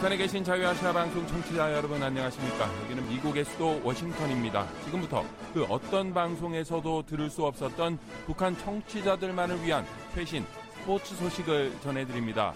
북한에 계신 자유아시아 방송 청취자 여러분 안녕하십니까? 여기는 미국의 수도 워싱턴입니다. 지금부터 그 어떤 방송에서도 들을 수 없었던 북한 청취자들만을 위한 최신 스포츠 소식을 전해드립니다.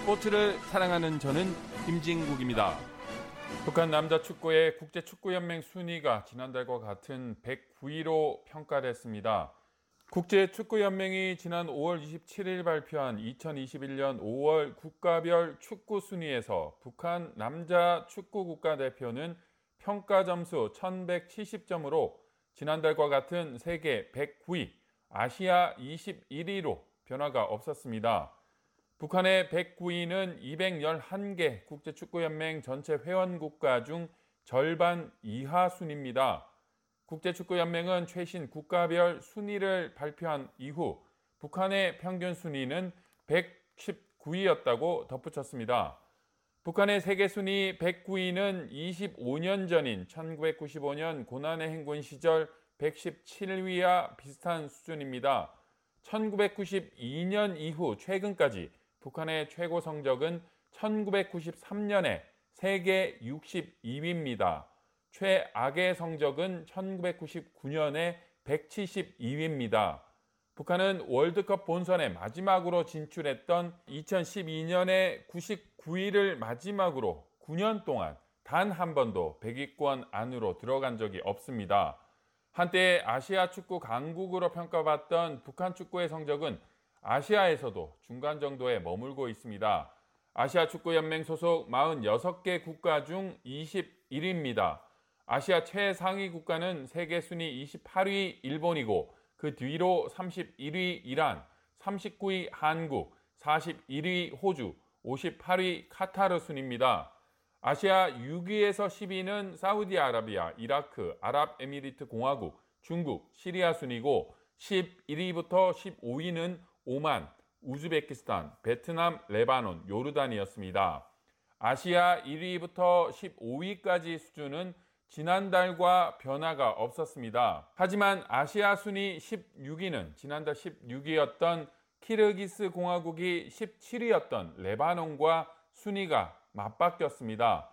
스포츠를 사랑하는 저는 김진국입니다. 북한 남자 축구의 국제축구연맹 순위가 지난달과 같은 109위로 평가됐습니다. 국제축구연맹이 지난 5월 27일 발표한 2021년 5월 국가별 축구 순위에서 북한 남자 축구 국가대표는 평가 점수 1170점으로 지난달과 같은 세계 109위, 아시아 21위로 변화가 없었습니다. 북한의 109위는 211개 국제축구연맹 전체 회원국가 중 절반 이하 순입니다. 국제축구연맹은 최신 국가별 순위를 발표한 이후 북한의 평균 순위는 119위였다고 덧붙였습니다. 북한의 세계 순위 109위는 25년 전인 1995년 고난의 행군 시절 117위와 비슷한 수준입니다. 1992년 이후 최근까지 북한의 최고 성적은 1993년에 세계 62위입니다. 최악의 성적은 1999년에 172위입니다. 북한은 월드컵 본선에 마지막으로 진출했던 2012년에 99위를 마지막으로 9년 동안 단 한 번도 100위권 안으로 들어간 적이 없습니다. 한때 아시아 축구 강국으로 평가받던 북한 축구의 성적은 아시아에서도 중간 정도에 머물고 있습니다. 아시아 축구연맹 소속 46개 국가 중 21위입니다. 아시아 최상위 국가는 세계 순위 28위 일본이고 그 뒤로 31위 이란, 39위 한국, 41위 호주, 58위 카타르 순입니다. 아시아 6위에서 10위는 사우디아라비아, 이라크, 아랍에미리트 공화국, 중국, 시리아 순이고 11위부터 15위는 오만, 우즈베키스탄, 베트남, 레바논, 요르단이었습니다. 아시아 1위부터 15위까지 수준은 지난달과 변화가 없었습니다. 하지만 아시아 순위 16위는 지난달 16위였던 키르기스 공화국이 17위였던 레바논과 순위가 맞바뀌었습니다.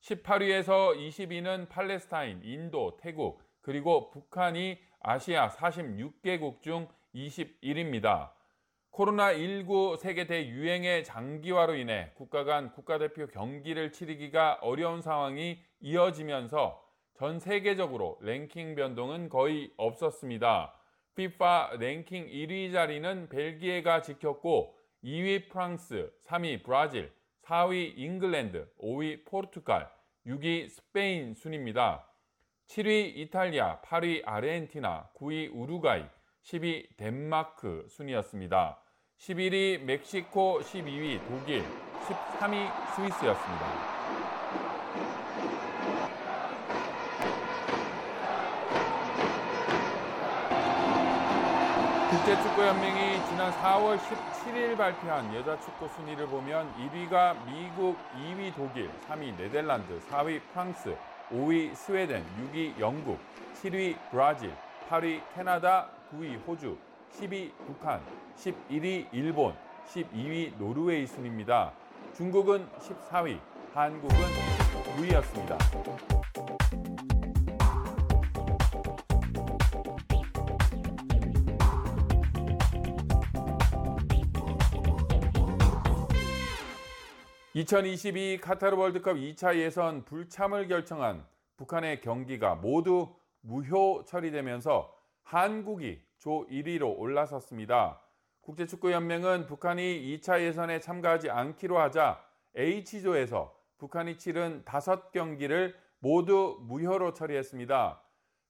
18위에서 20위는 팔레스타인, 인도, 태국, 그리고 북한이 아시아 46개국 중 21위입니다. 코로나19 세계 대유행의 장기화로 인해 국가 간 국가대표 경기를 치르기가 어려운 상황이 이어지면서 전 세계적으로 랭킹 변동은 거의 없었습니다. FIFA 랭킹 1위 자리는 벨기에가 지켰고 2위 프랑스, 3위 브라질, 4위 잉글랜드, 5위 포르투갈, 6위 스페인 순입니다. 7위 이탈리아, 8위 아르헨티나, 9위 우루과이, 10위 덴마크 순이었습니다. 11위 멕시코, 12위 독일, 13위 스위스였습니다. 국제축구연맹이 지난 4월 17일 발표한 여자 축구 순위를 보면 1위가 미국, 2위 독일, 3위 네덜란드, 4위 프랑스, 5위 스웨덴, 6위 영국, 7위 브라질, 8위 캐나다, 9위 호주, 10위 북한, 11위 일본, 12위 노르웨이 순입니다. 중국은 14위, 한국은 9위였습니다. 2022 카타르 월드컵 2차 예선 불참을 결정한 북한의 경기가 모두 무효 처리되면서 한국이 조 1위로 올라섰습니다. 국제축구연맹은 북한이 2차 예선에 참가하지 않기로 하자 H조에서 북한이 치른 5경기를 모두 무효로 처리했습니다.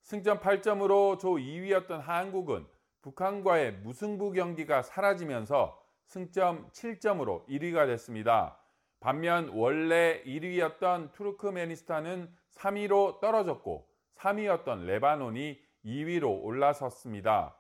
승점 8점으로 조 2위였던 한국은 북한과의 무승부 경기가 사라지면서 승점 7점으로 1위가 됐습니다. 반면 원래 1위였던 투르크메니스탄은 3위로 떨어졌고 3위였던 레바논이 2위로 올라섰습니다.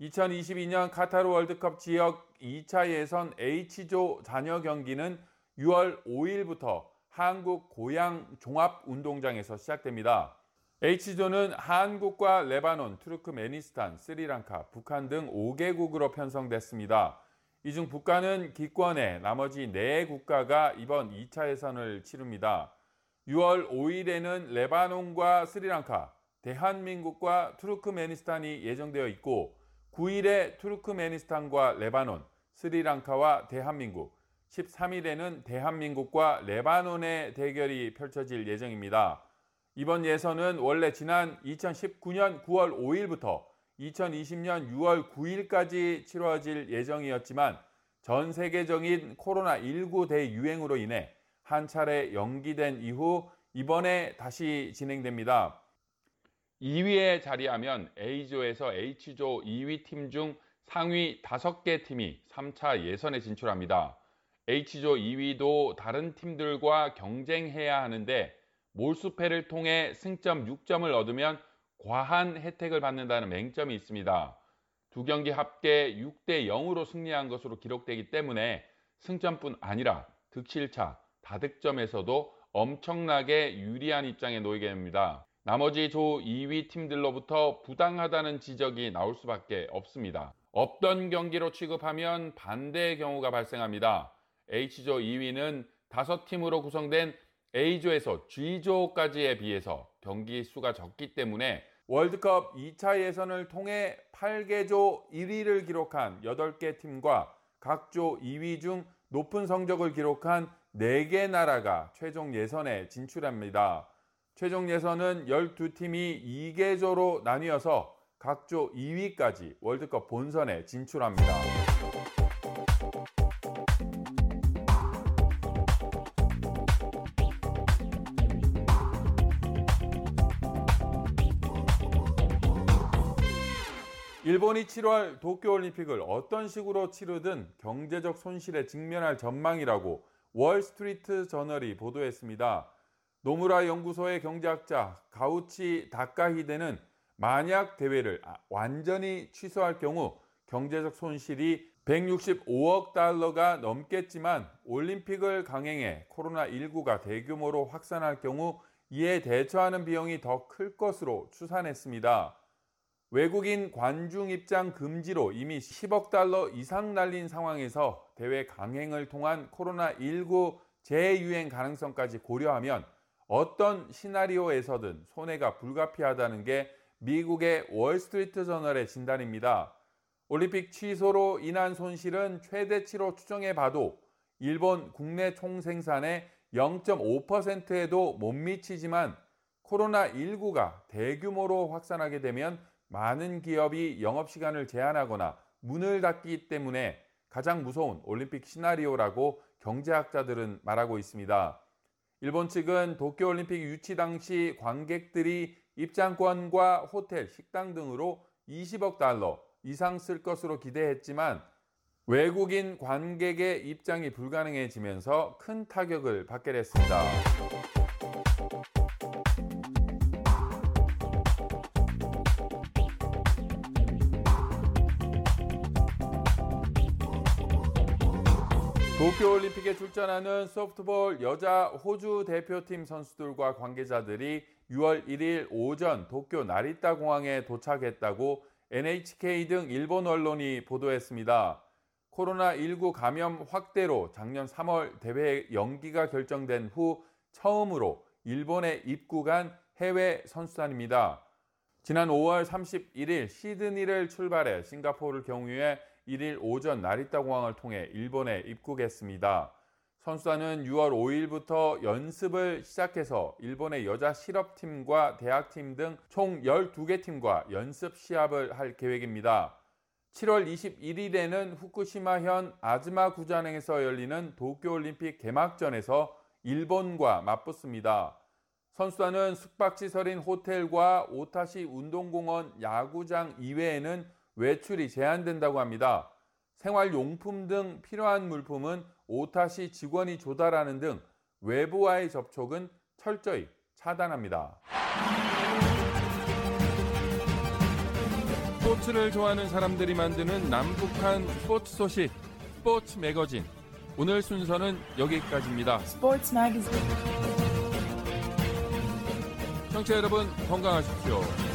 2022년 카타르 월드컵 지역 2차 예선 H조 잔여 경기는 6월 5일부터 한국 고양 종합운동장에서 시작됩니다. H조는 한국과 레바논, 투르크메니스탄, 스리랑카, 북한 등 5개국으로 편성됐습니다. 이 중 북한은 기권해 나머지 네 국가가 이번 2차 예선을 치릅니다. 6월 5일에는 레바논과 스리랑카, 대한민국과 투르크메니스탄이 예정되어 있고 9일에 투르크메니스탄과 레바논, 스리랑카와 대한민국, 13일에는 대한민국과 레바논의 대결이 펼쳐질 예정입니다. 이번 예선은 원래 지난 2019년 9월 5일부터 2020년 6월 9일까지 치러질 예정이었지만 전 세계적인 코로나19 대유행으로 인해 한 차례 연기된 이후 이번에 다시 진행됩니다. 2위에 자리하면 A조에서 H조 2위 팀 중 상위 5개 팀이 3차 예선에 진출합니다. H조 2위도 다른 팀들과 경쟁해야 하는데 몰수패를 통해 승점 6점을 얻으면 과한 혜택을 받는다는 맹점이 있습니다. 두 경기 합계 6대 0으로 승리한 것으로 기록되기 때문에 승점뿐 아니라 득실차, 다득점에서도 엄청나게 유리한 입장에 놓이게 됩니다. 나머지 조 2위 팀들로부터 부당하다는 지적이 나올 수밖에 없습니다. 없던 경기로 취급하면 반대의 경우가 발생합니다. H조 2위는 5팀으로 구성된 A조에서 G조까지에 비해서 경기 수가 적기 때문에 월드컵 2차 예선을 통해 8개조 1위를 기록한 8개 팀과 각조 2위 중 높은 성적을 기록한 4개 나라가 최종 예선에 진출합니다. 최종 예선은 12팀이 2개조로 나뉘어서 각조 2위까지 월드컵 본선에 진출합니다. 일본이 7월 도쿄올림픽을 어떤 식으로 치르든 경제적 손실에 직면할 전망이라고 월스트리트 저널이 보도했습니다. 노무라 연구소의 경제학자 가우치 다카히데는 만약 대회를 아, 완전히 취소할 경우 경제적 손실이 165억 달러가 넘겠지만 올림픽을 강행해 코로나19가 대규모로 확산할 경우 이에 대처하는 비용이 더 클 것으로 추산했습니다. 외국인 관중 입장 금지로 이미 10억 달러 이상 날린 상황에서 대회 강행을 통한 코로나19 재유행 가능성까지 고려하면 어떤 시나리오에서든 손해가 불가피하다는 게 미국의 월스트리트 저널의 진단입니다. 올림픽 취소로 인한 손실은 최대치로 추정해 봐도 일본 국내 총생산의 0.5%에도 못 미치지만 코로나19가 대규모로 확산하게 되면 많은 기업이 영업시간을 제한하거나 문을 닫기 때문에 가장 무서운 올림픽 시나리오라고 경제학자들은 말하고 있습니다. 일본 측은 도쿄올림픽 유치 당시 관객들이 입장권과 호텔, 식당 등으로 20억 달러 이상 쓸 것으로 기대했지만 외국인 관객의 입장이 불가능해지면서 큰 타격을 받게 됐습니다. 도쿄올림픽에 출전하는 소프트볼 여자 호주 대표팀 선수들과 관계자들이 6월 1일 오전 도쿄 나리타 공항에 도착했다고 NHK 등 일본 언론이 보도했습니다. 코로나19 감염 확대로 작년 3월 대회 연기가 결정된 후 처음으로 일본에 입국한 해외 선수단입니다. 지난 5월 31일 시드니를 출발해 싱가포르를 경유해 1일 오전 나리타 공항을 통해 일본에 입국했습니다. 선수단은 6월 5일부터 연습을 시작해서 일본의 여자 실업팀과 대학팀 등 총 12개 팀과 연습 시합을 할 계획입니다. 7월 21일에는 후쿠시마현 아즈마 구장에서 열리는 도쿄올림픽 개막전에서 일본과 맞붙습니다. 선수단은 숙박시설인 호텔과 오타시 운동공원 야구장 이외에는 외출이 제한된다고 합니다. 생활용품 등 필요한 물품은 오타시 직원이 조달하는 등 외부와의 접촉은 철저히 차단합니다. 스포츠를 좋아하는 사람들이 만드는 남북한 스포츠 소식 스포츠 매거진 오늘 순서는 여기까지입니다. 스포츠 매거진 청취자 여러분 건강하십시오.